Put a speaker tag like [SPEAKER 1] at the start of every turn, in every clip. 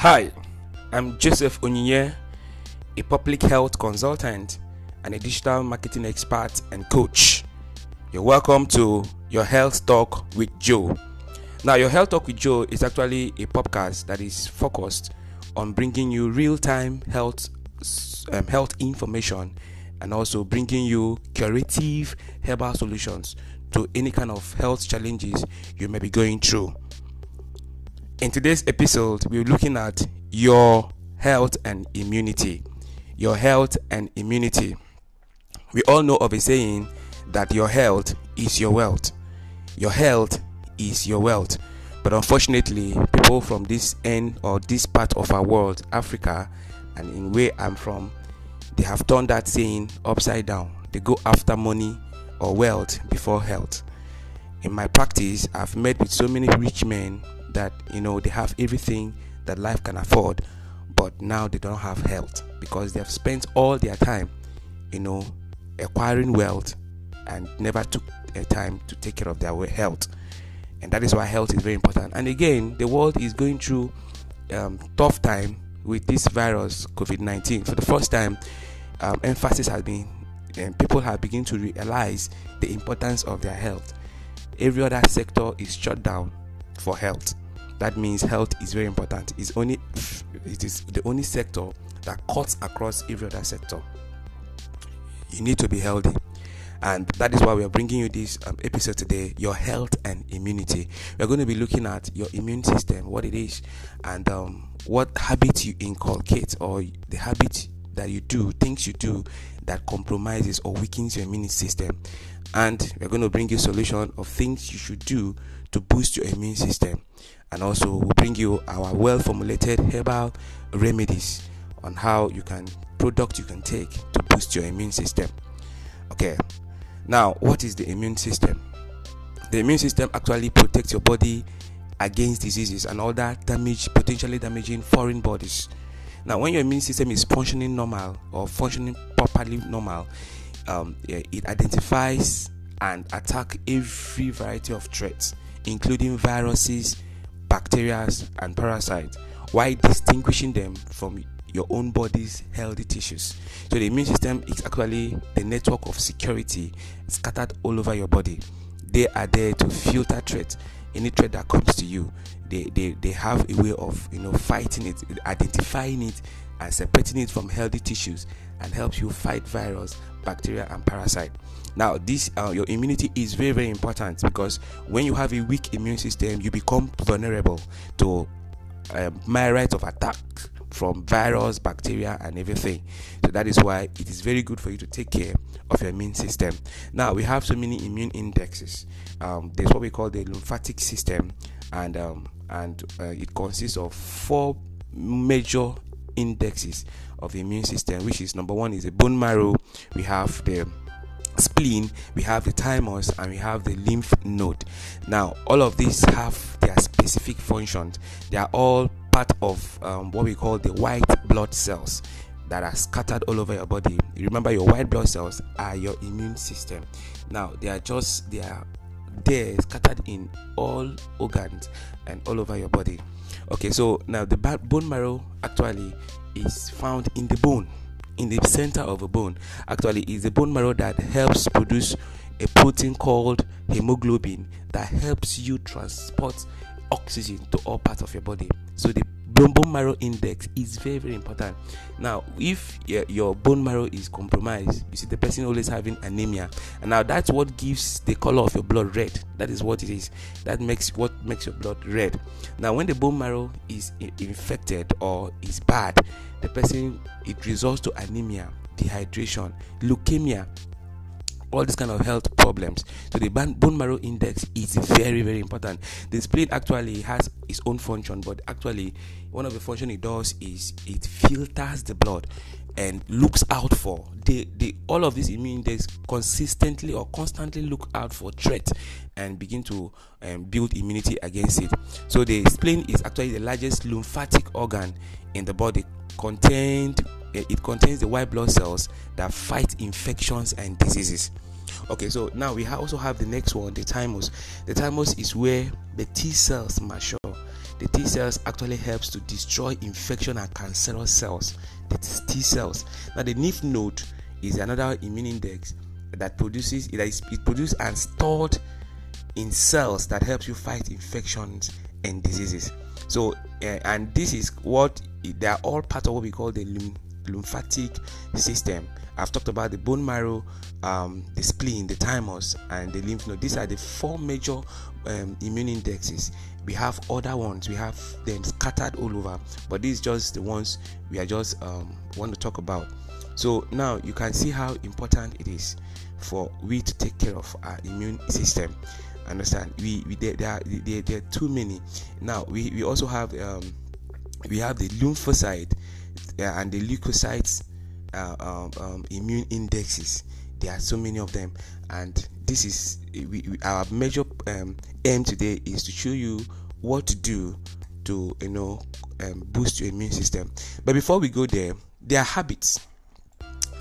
[SPEAKER 1] Hi, I'm Joseph Onyinye, a public health consultant and a digital marketing expert and coach. You're welcome to your Health Talk with Joe. Now, your Health Talk with Joe is actually a podcast that is focused on bringing you real-time health um, health information and also bringing you curative herbal solutions to any kind of health challenges you may be going through. In today's episode, we're looking at your health and immunity. Your health and immunity. We all know of a saying that your health is your wealth. Your health is your wealth. But unfortunately, people from this end or this part of our world, Africa, and in where I'm from, they have turned that saying upside down. They go after money or wealth before health. In my practice, I've met with so many rich men that you know they have everything that life can afford, but now they don't have health because they have spent all their time, you know, acquiring wealth and never took a time to take care of their health. And that is why health is very important. And again, the world is going through um, tough time with this virus COVID-19. For the first time, um, emphasis has been and people have begun to realize the importance of their health. Every other sector is shut down for health. That means health is very important. It's only it is the only sector that cuts across every other sector. You need to be healthy. And that is why we are bringing you this um, episode today your health and immunity. We're going to be looking at your immune system, what it is, and um, what habits you inculcate or the habits that you do, things you do that compromises or weakens your immune system. And we're going to bring you solution of things you should do to boost your immune system. And also we'll bring you our well formulated herbal remedies on how you can product you can take to boost your immune system. Okay. Now, what is the immune system? The immune system actually protects your body against diseases and other damage potentially damaging foreign bodies now, when your immune system is functioning normal or functioning properly normal, um, it identifies and attack every variety of threats, including viruses, bacteria, and parasites, while distinguishing them from your own body's healthy tissues. So the immune system is actually the network of security scattered all over your body. They are there to filter threats any threat that comes to you they, they they have a way of you know fighting it identifying it and separating it from healthy tissues and helps you fight virus bacteria and parasite now this uh, your immunity is very very important because when you have a weak immune system you become vulnerable to uh, myriad of attack from virus, bacteria, and everything. So that is why it is very good for you to take care of your immune system. Now we have so many immune indexes. Um, there's what we call the lymphatic system, and um, and uh, it consists of four major indexes of the immune system, which is number one is the bone marrow. We have the spleen, we have the thymus, and we have the lymph node. Now, all of these have their specific functions. They are all part of um, what we call the white blood cells that are scattered all over your body. Remember, your white blood cells are your immune system. Now, they are just they are there scattered in all organs and all over your body. Okay, so now the bone marrow actually is found in the bone, in the center of a bone. Actually, is the bone marrow that helps produce a protein called hemoglobin that helps you transport oxygen to all parts of your body. So the bone marrow index is very very important. Now, if your bone marrow is compromised, you see the person always having anemia, and now that's what gives the color of your blood red. That is what it is. That makes what makes your blood red. Now, when the bone marrow is infected or is bad, the person it results to anemia, dehydration, leukemia, all these kind of health problems. So the bone marrow index is very very important. The spleen actually has its own function, but actually one of the function it does is it filters the blood and looks out for the, the all of these immune index consistently or constantly look out for threat and begin to um, build immunity against it so the spleen is actually the largest lymphatic organ in the body contained Eh, it contains the white blood cells that fight infections and diseases. Okay, so now we also have the next one, the thymus. The thymus is where the T cells mature. the T cells actually helps to destroy infection and cancerous cells. The T cells. Now the lymph node is another immune index that produces it is it produced and stored in cells that helps you fight infections and diseases. So uh, and this is what they are all part of what we call the lymphatic system. I've talked about the bone marrow, um, the spleen, the thymus, and the lymph node. These are the four major um, immune indexes. We have other ones. We have them scattered all over, but these just the ones we are just um, want to talk about. So now you can see how important it is for we to take care of our immune system. Understand? We, we there, there, are, there, there are too many. Now we, we also have um, we have the lymphocyte uh, and the leukocytes uh, um, um, immune indexes. There are so many of them, and this is we, we, our major um, aim today is to show you what to do to you know um, boost your immune system. But before we go there, there are habits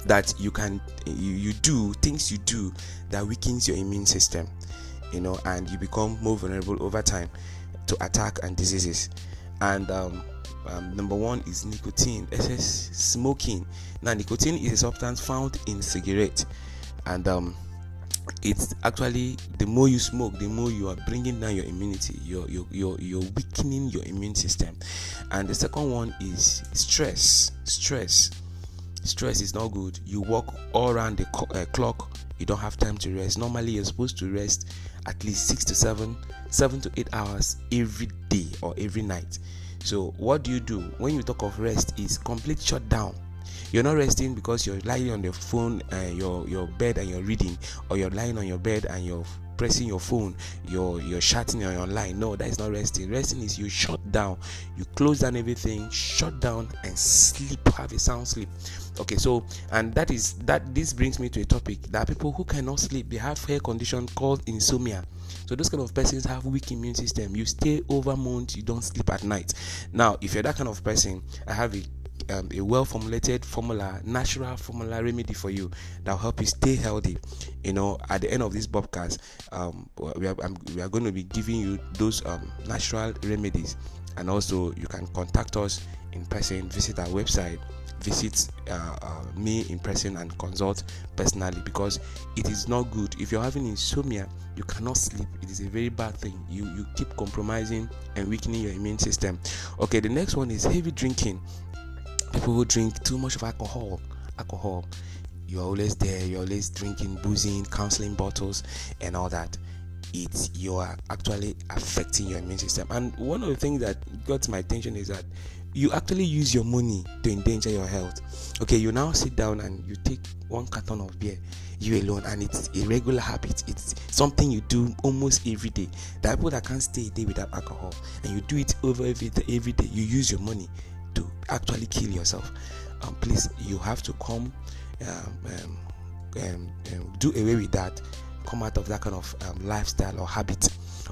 [SPEAKER 1] that you can you, you do things you do that weakens your immune system you know and you become more vulnerable over time to attack and diseases. And um, um, number one is nicotine excess smoking. Now nicotine is a substance found in cigarette. And um, it's actually the more you smoke the more you are bringing down your immunity. You're, you're, you're, you're weakening your immune system. And the second one is stress. Stress. Stress is not good. You work all around the co- uh, clock. You don't have time to rest. Normally you're supposed to rest at least six to seven seven to eight hours every day or every night. So what do you do when you talk of rest is complete shutdown. You're not resting because you're lying on the phone uh, your your bed and you're reading or you're lying on your bed and you're pressing your phone you're you're chatting on your line. No that is not resting. Resting is you shut down. You close down everything shut down and sleep. Have a sound sleep. Okay so and that is that this brings me to a topic. That people who cannot sleep. They have hair condition called insomnia. So those kind of persons have weak immune system. You stay over months you don't sleep at night. Now if you're that kind of person i have a um, a well formulated formula, natural formula remedy for you that will help you stay healthy. You know, at the end of this podcast, um, we, are, we are going to be giving you those um, natural remedies, and also you can contact us in person, visit our website, visit uh, uh, me in person, and consult personally because it is not good. If you're having insomnia, you cannot sleep. It is a very bad thing. You you keep compromising and weakening your immune system. Okay, the next one is heavy drinking people who drink too much of alcohol alcohol you're always there you're always drinking boozing counseling bottles and all that it's you are actually affecting your immune system. And one of the things that got my attention is that you actually use your money to endanger your health. Okay you now sit down and you take one carton of beer you alone and it's a regular habit. It's something you do almost every day. There are people that can't stay a day without alcohol and you do it over every day, every day. You use your money to actually kill yourself. Um, please, you have to come um, um, um, um, do away with that. Come out of that kind of um, lifestyle or habit.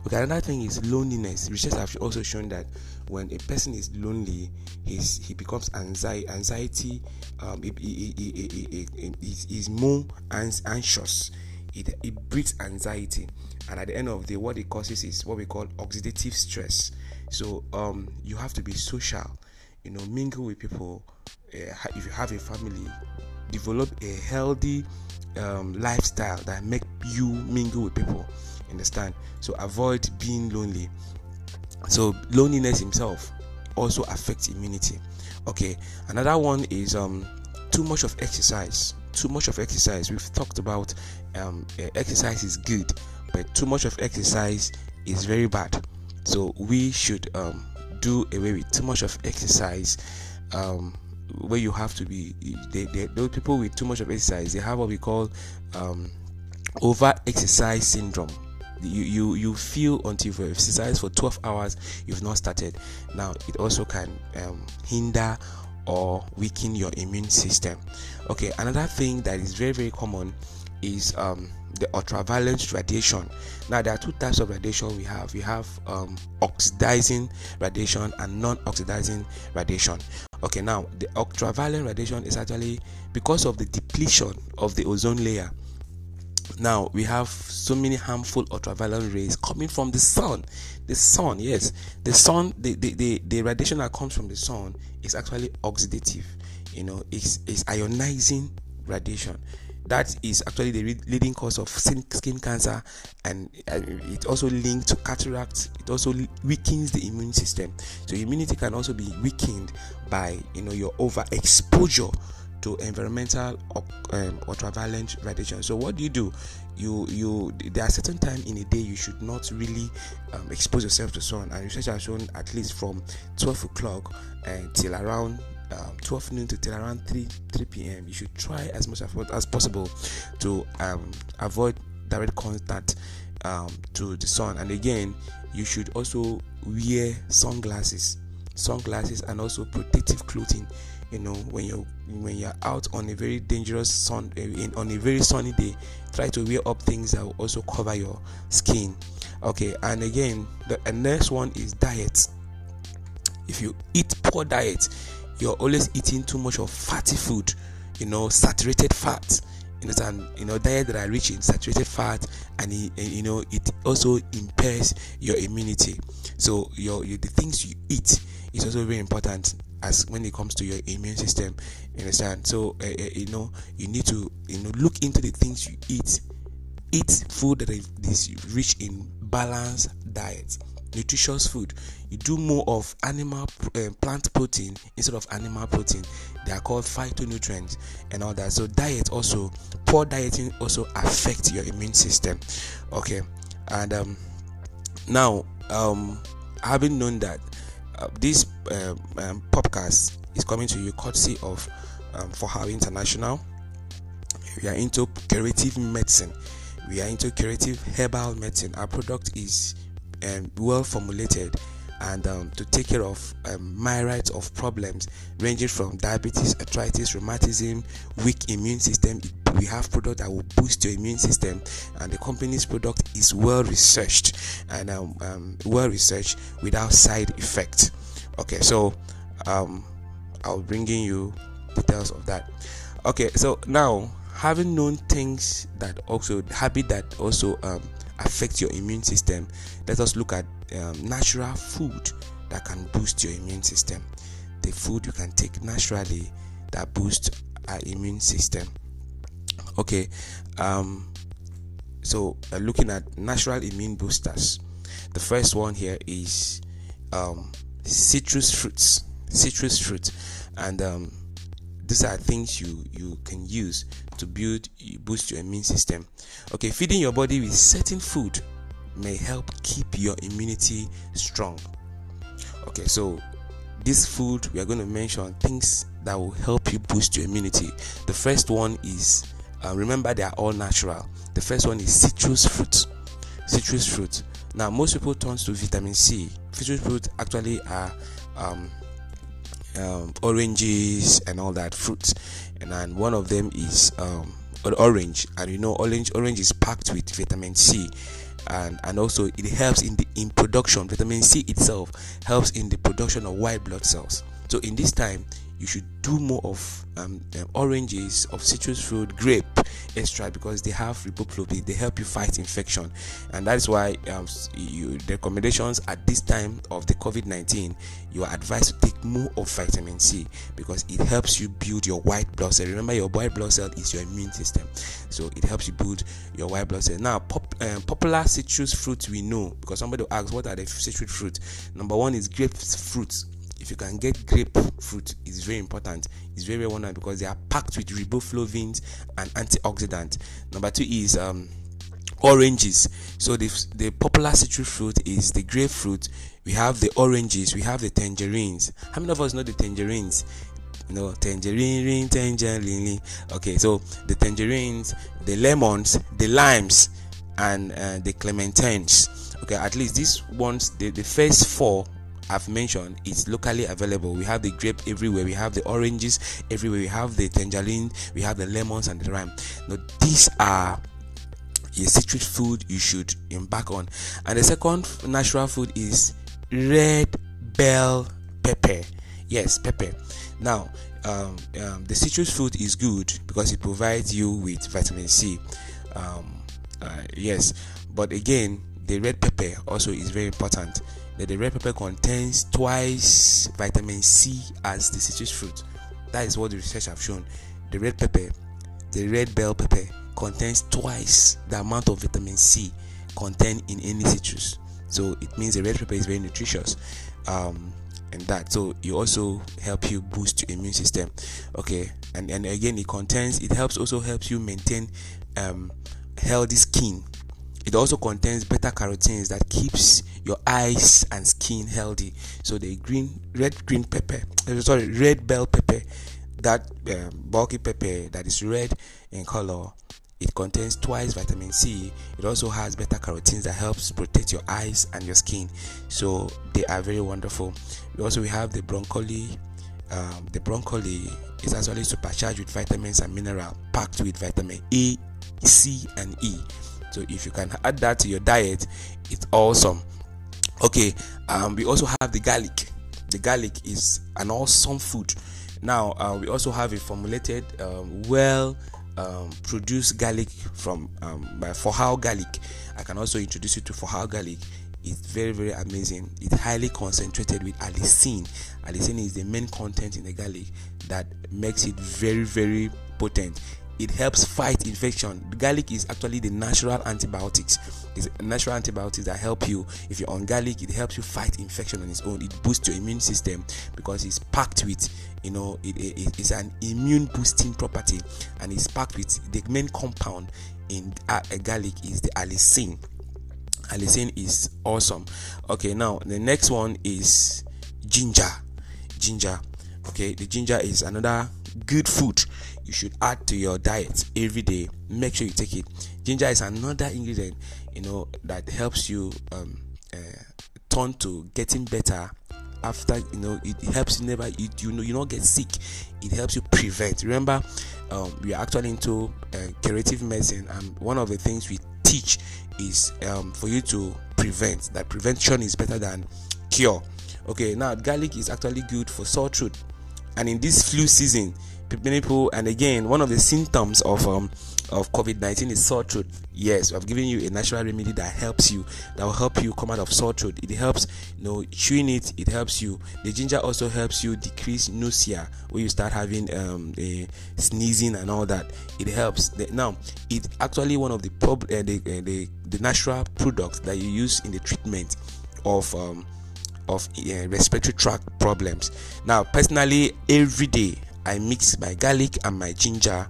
[SPEAKER 1] Okay, another thing is loneliness. Research have also shown that when a person is lonely, he's, he becomes anxiety. Anxiety, um, he, he, he, he, he's more anxious. It, it breeds anxiety, and at the end of the day, what it causes is what we call oxidative stress. So, um, you have to be social you know mingle with people uh, if you have a family develop a healthy um, lifestyle that make you mingle with people understand? So avoid being lonely. So loneliness himself also affects immunity. Okay another one is um too much of exercise. Too much of exercise. We've talked about um, exercise is good but too much of exercise is very bad. So we should um, do away with too much of exercise um, where you have to be they, they, those people with too much of exercise they have what we call um, over exercise syndrome you, you you feel until you've exercised for 12 hours you've not started now it also can um, hinder or weaken your immune system okay another thing that is very very common is um, the ultraviolet radiation. Now, there are two types of radiation we have. We have um, oxidizing radiation and non-oxidizing radiation. Okay, now the ultraviolet radiation is actually because of the depletion of the ozone layer. now we have so many harmful ultraviolet rays coming from the sun. The sun yes. The sun the, the, the, the radiation that comes from the sun is actually oxidative. You know it's, it's ionizing radiation that is actually the leading cause of skin cancer and it also linked to cataracts. It also weakens the immune system. So immunity can also be weakened by you know your overexposure to environmental um, ultraviolet radiation. So what do you do? You you there are certain time in a day you should not really um, expose yourself to sun and research has shown at least from 12 o'clock uh, till around um, 12 noon to till around 3 3 p.m. You should try as much as possible to um, avoid direct contact um, to the sun. And again, you should also wear sunglasses, sunglasses, and also protective clothing. You know, when you're when you're out on a very dangerous sun, eh, in, on a very sunny day, try to wear up things that will also cover your skin. Okay, and again, the next one is diet. If you eat poor diet, you're always eating too much of fatty food, you know, saturated fat. You know, and you know, diet that are rich in saturated fat, and you know, it also impairs your immunity. So your, your the things you eat is also very important as when it comes to your immune system. You understand? So uh, you know, you need to you know look into the things you eat. Eat food that is rich in balanced diet nutritious food you do more of animal uh, plant protein instead of animal protein. They are called phytonutrients and all that. So diet also poor dieting also affects your immune system. Okay and um, now um, having known that uh, this uh, um, podcast is coming to you courtesy of um, Fohow international we are into curative medicine. We are into curative herbal medicine. Our product is um, well formulated and um, to take care of um, myriad of problems ranging from diabetes, arthritis, rheumatism, weak immune system. We have product that will boost your immune system, and the company's product is well researched and um, um well researched without side effect. Okay, so um, I'll bring in you details of that. Okay, so now having known things that also habit that also um, affect your immune system, let us look at um, natural food that can boost your immune system. The food you can take naturally that boost our immune system. Okay, um, so uh, looking at natural immune boosters, the first one here is um, citrus fruits. Citrus fruit, and um, these are things you you can use to build boost your immune system. Okay feeding your body with certain food may help keep your immunity strong. Okay so this food we are going to mention things that will help you boost your immunity. The first one is uh, remember they are all natural. The first one is citrus fruit. Citrus fruit. Now most people turn to vitamin c. Citrus fruit actually are um, um, oranges and all that fruits. And then one of them is um, orange. And you know orange orange is packed with vitamin c. And and also it helps in the in production. Vitamin c itself helps in the production of white blood cells. So in this time you should do more of um, um, oranges, of citrus fruit, grape extract because they have riboflavin. They help you fight infection, and that is why um, you, the recommendations at this time of the COVID nineteen, you are advised to take more of vitamin C because it helps you build your white blood cell. Remember, your white blood cell is your immune system, so it helps you build your white blood cell. Now, pop, um, popular citrus fruits we know because somebody will ask, what are the citrus fruits? Number one is grapefruit if you can get grapefruit it's very important. It's very very wonderful because they are packed with riboflavins and antioxidants number two is um, oranges. So the, the popular citrus fruit is the grapefruit. We have the oranges. We have the tangerines. How many of us know the tangerines? No tangerine ring, tangerine okay so the tangerines the lemons the limes and uh, the clementines. Okay at least these ones the, the first four I've mentioned it's locally available. We have the grape everywhere, we have the oranges everywhere, we have the tangerine, we have the lemons and the lime. Now these are a citrus food you should embark on. And the second natural food is red bell pepper. Yes, pepper. Now, um, um, the citrus fruit is good because it provides you with vitamin C. Um, uh, yes but again the red pepper also is very important that the red pepper contains twice vitamin c as the citrus fruit. That is what the research have shown. The red pepper the red bell pepper contains twice the amount of vitamin c contained in any citrus. So it means the red pepper is very nutritious um, and that. So it also help you boost your immune system. Okay and and again it contains it helps also helps you maintain um, healthy skin it also contains beta carotenes that keeps your eyes and skin healthy so the green red green pepper uh, sorry red bell pepper that um, bulky pepper that is red in color it contains twice vitamin C. It also has beta carotenes that helps protect your eyes and your skin. So they are very wonderful. We also we have the broccoli. Um, the broccoli is actually supercharged with vitamins and mineral, packed with vitamin A, C, and E. So if you can add that to your diet, it's awesome. Okay, um, we also have the garlic. The garlic is an awesome food. Now uh, we also have a formulated, um, well um, produce garlic from um, by garlic. I can also introduce you to Fohow garlic. It's very very amazing. It's highly concentrated with allicin. Allicin is the main content in the garlic that makes it very very potent it helps fight infection. Garlic is actually the natural antibiotics. It's natural antibiotics that help you. If you're on garlic, it helps you fight infection on its own. It boosts your immune system because it's packed with, you know, it, it, it's an immune boosting property and it's packed with the main compound in uh, garlic is the allicin. Allicin is awesome. Okay, now the next one is ginger. Ginger. Okay, the ginger is another good food you should add to your diet every day. Make sure you take it. Ginger is another ingredient, you know, that helps you um, uh, turn to getting better after you know it helps you never you, you know you don't get sick it helps you prevent remember um, we are actually into uh, curative medicine and one of the things we teach is um, for you to prevent that prevention is better than cure okay now garlic is actually good for sore throat and in this flu season many people and again one of the symptoms of um of covid-19 is sore throat. Yes i've given you a natural remedy that helps you that will help you come out of sore throat. It helps you know chewing it it helps you. The ginger also helps you decrease nausea when you start having um the sneezing and all that. It helps. Now it's actually one of the prob uh, the, uh, the the natural products that you use in the treatment of um of uh, respiratory tract problems. Now personally every day I mix my garlic and my ginger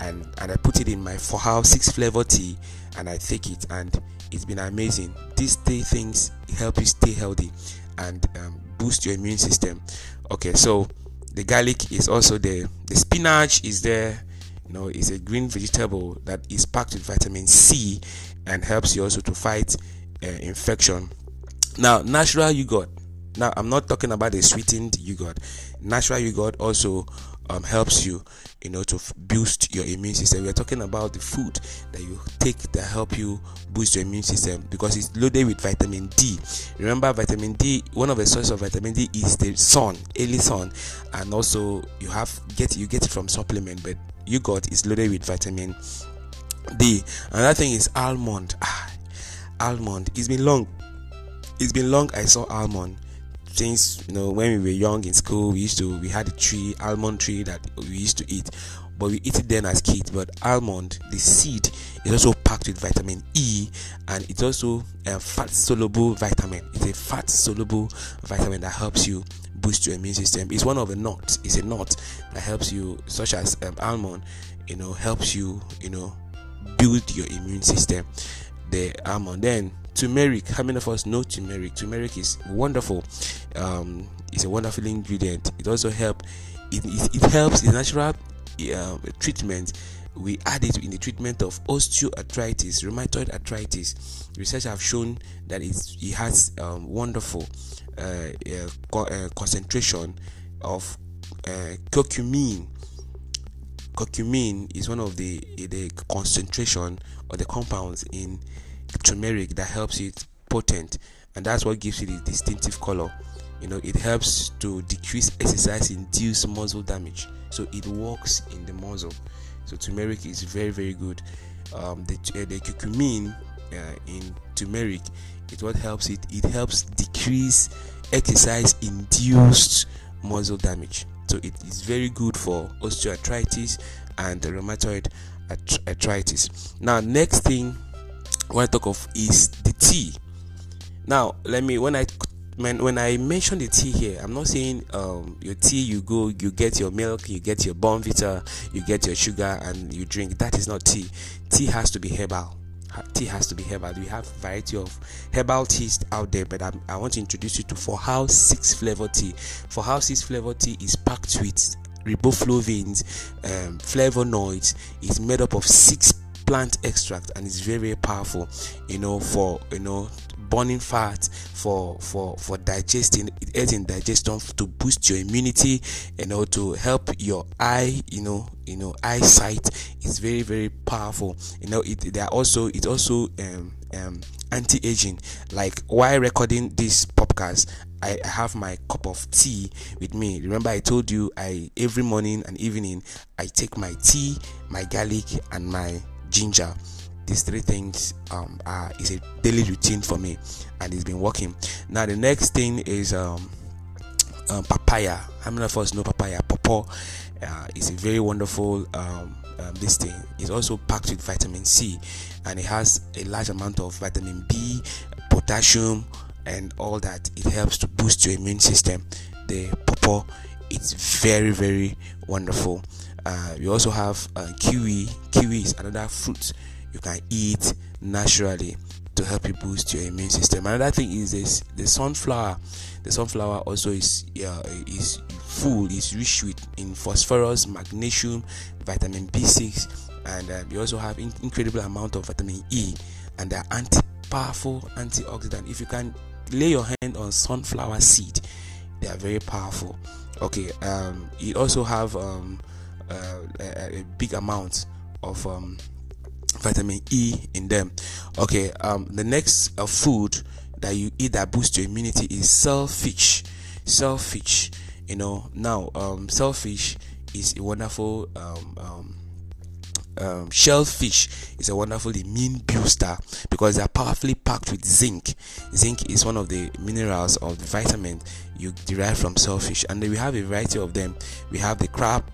[SPEAKER 1] and, and I put it in my Fohow six flavor tea and I take it and it's been amazing. These three things help you stay healthy and um, boost your immune system. Okay, so the garlic is also there. The spinach is there. You know, it's a green vegetable that is packed with vitamin C and helps you also to fight uh, infection. Now, natural yogurt. Now, I'm not talking about the sweetened yogurt. Natural yogurt also um, helps you you know to f- boost your immune system. We're talking about the food that you take that help you boost your immune system because it's loaded with vitamin d. Remember vitamin d one of the sources of vitamin d is the sun early sun. And also you have get you get it from supplement but yogurt is loaded with vitamin d. Another thing is almond. Ah, almond. It's been long. It's been long i saw almond since you know when we were young in school we used to we had a tree almond tree that we used to eat but we eat it then as kids. But almond the seed is also packed with vitamin e and it's also a fat soluble vitamin. It's a fat soluble vitamin that helps you boost your immune system. It's one of the nuts. It's a nut that helps you such as um, almond you know helps you you know build your immune system. The almond then turmeric. How many of us know turmeric? Turmeric is wonderful. Um, it's a wonderful ingredient. It also help it, it, it helps in natural uh, treatment. We add it in the treatment of osteoarthritis rheumatoid arthritis. Research have shown that it has um, wonderful uh, uh, co- uh, concentration of uh, curcumin. Curcumin is one of the the concentration or the compounds in turmeric that helps it potent and that's what gives it a distinctive color. You know it helps to decrease exercise induced muscle damage. So it works in the muscle. So turmeric is very very good. Um, the, uh, the curcumin uh, in turmeric it what helps it it helps decrease exercise induced muscle damage. So it is very good for osteoarthritis and rheumatoid arthritis. Now next thing I want to talk of is the tea now let me when i when, when I mention the tea here, I'm not saying um, your tea you go you get your milk, you get your Bournvita, you get your sugar and you drink. That is not tea. Tea has to be herbal. Tea has to be herbal. We have variety of herbal teas out there, but I'm, i want to introduce you to Fohow Six Flavor Tea. Fohow Six Flavor Tea is packed with riboflavins, um, flavonoids. It's made up of six plant extract and it's very, very powerful. You know, for you know burning fat for for for digesting in digestion to boost your immunity you know to help your eye you know you know eyesight is very very powerful you know it they are also it also um um anti-aging like while recording this podcast I have my cup of tea with me. Remember, I told you I every morning and evening I take my tea, my garlic, and my ginger. These three things um, are is a daily routine for me and it's been working. Now the next thing is um, um, papaya. How many of us know papaya? Pawpaw uh, is a very wonderful um, um, this thing. Is also packed with vitamin c and it has a large amount of vitamin b potassium and all that. It helps to boost your immune system. The pawpaw it's very very wonderful uh, we also have uh, kiwi kiwi is another fruit you can eat naturally to help you boost your immune system. Another thing is this the sunflower. The sunflower also is uh, is full, is rich with in phosphorus, magnesium, vitamin B6, and uh, you also have in- incredible amount of vitamin E, and they're anti powerful antioxidant. If you can lay your hand on sunflower seed, they are very powerful. Okay, um, you also have um, uh, a, a, big amount of um, vitamin E in them. Okay, um, the next uh, food that you eat that boosts your immunity is shellfish. Shellfish, you know, now um, shellfish is a wonderful um, um, um, shellfish is a wonderful immune booster because they are powerfully packed with zinc. Zinc is one of the minerals of the vitamin you derive from shellfish, and we have a variety of them. We have the crab,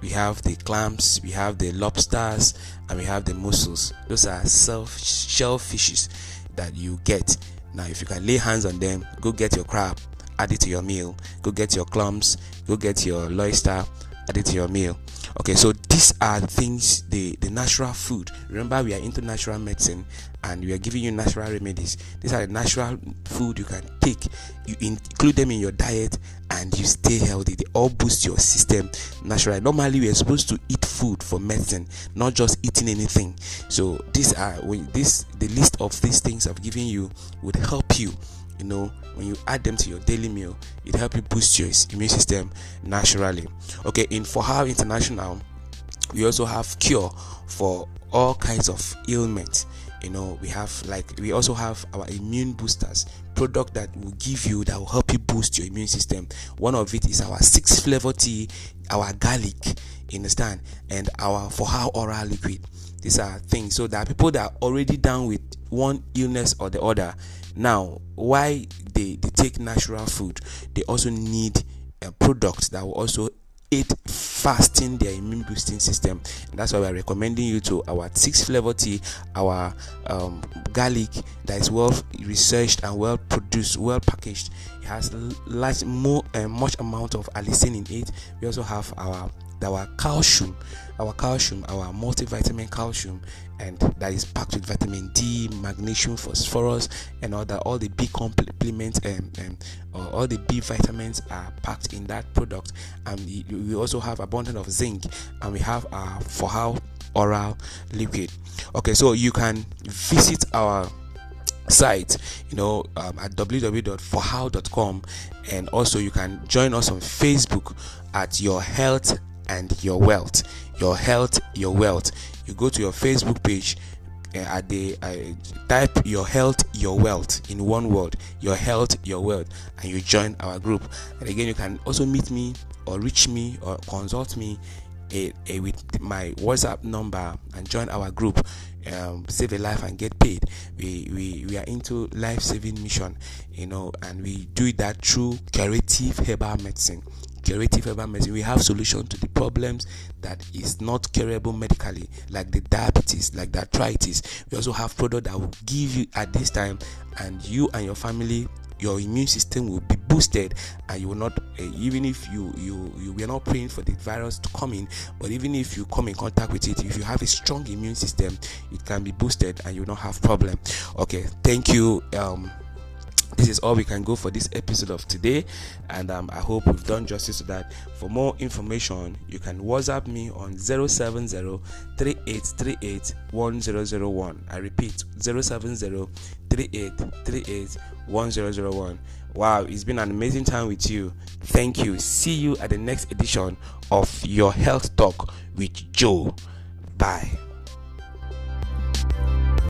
[SPEAKER 1] we have the clams, we have the lobsters, and we have the mussels. Those are self shellfishes that you get. Now, if you can lay hands on them, go get your crab, add it to your meal. Go get your clams, go get your lobster, add it to your meal. Okay, so these are things the the natural food. Remember, we are into natural medicine, and we are giving you natural remedies. These are the natural food you can take. You include them in your diet, and you stay healthy. They all boost your system naturally. Normally, we are supposed to eat food for medicine, not just eating anything. So these are this the list of these things I've given you would help you you know when you add them to your daily meal it help you boost your immune system naturally. Okay in Fohow international we also have cure for all kinds of ailments. You know we have like we also have our immune boosters product that will give you that will help you boost your immune system. One of it is our six flavor tea our garlic understand and our Fohow oral liquid. These are things so that people that are already down with one illness or the other now why they, they take natural food they also need a product that will also aid fasting their immune boosting system. That's why we're recommending you to our six flavor tea our um, garlic that is well researched and well produced well packaged. It has large more uh, much amount of allicin in it. We also have our our calcium our calcium our multivitamin calcium and that is packed with vitamin d magnesium phosphorus and all that all the b complements and, and uh, all the b vitamins are packed in that product. And we also have abundance of zinc and we have our Fohow oral liquid. Okay so you can visit our site you know um, at www.forhow.com and also you can join us on facebook at your health and your wealth. Your health, your wealth. You go to your Facebook page uh, at the uh, type your health, your wealth in one word. Your health, your wealth, and you join our group. And again, you can also meet me or reach me or consult me a, a, with my WhatsApp number and join our group. um, save a life and get paid. We, we we are into life saving mission, you know, and we do that through curative herbal medicine curative herbal medicine we have solution to the problems that is not curable medically like the diabetes like the arthritis. We also have product that will give you at this time and you and your family your immune system will be boosted and you will not uh, even if you you you were not praying for the virus to come in but even if you come in contact with it if you have a strong immune system it can be boosted and you will not have problem. Okay thank you um this is all we can go for this episode of today and um, i hope we've done justice to that. For more information you can whatsapp me on 070 i repeat 070 wow it's been an amazing time with you. Thank you. See you at the next edition of your health talk with joe. Bye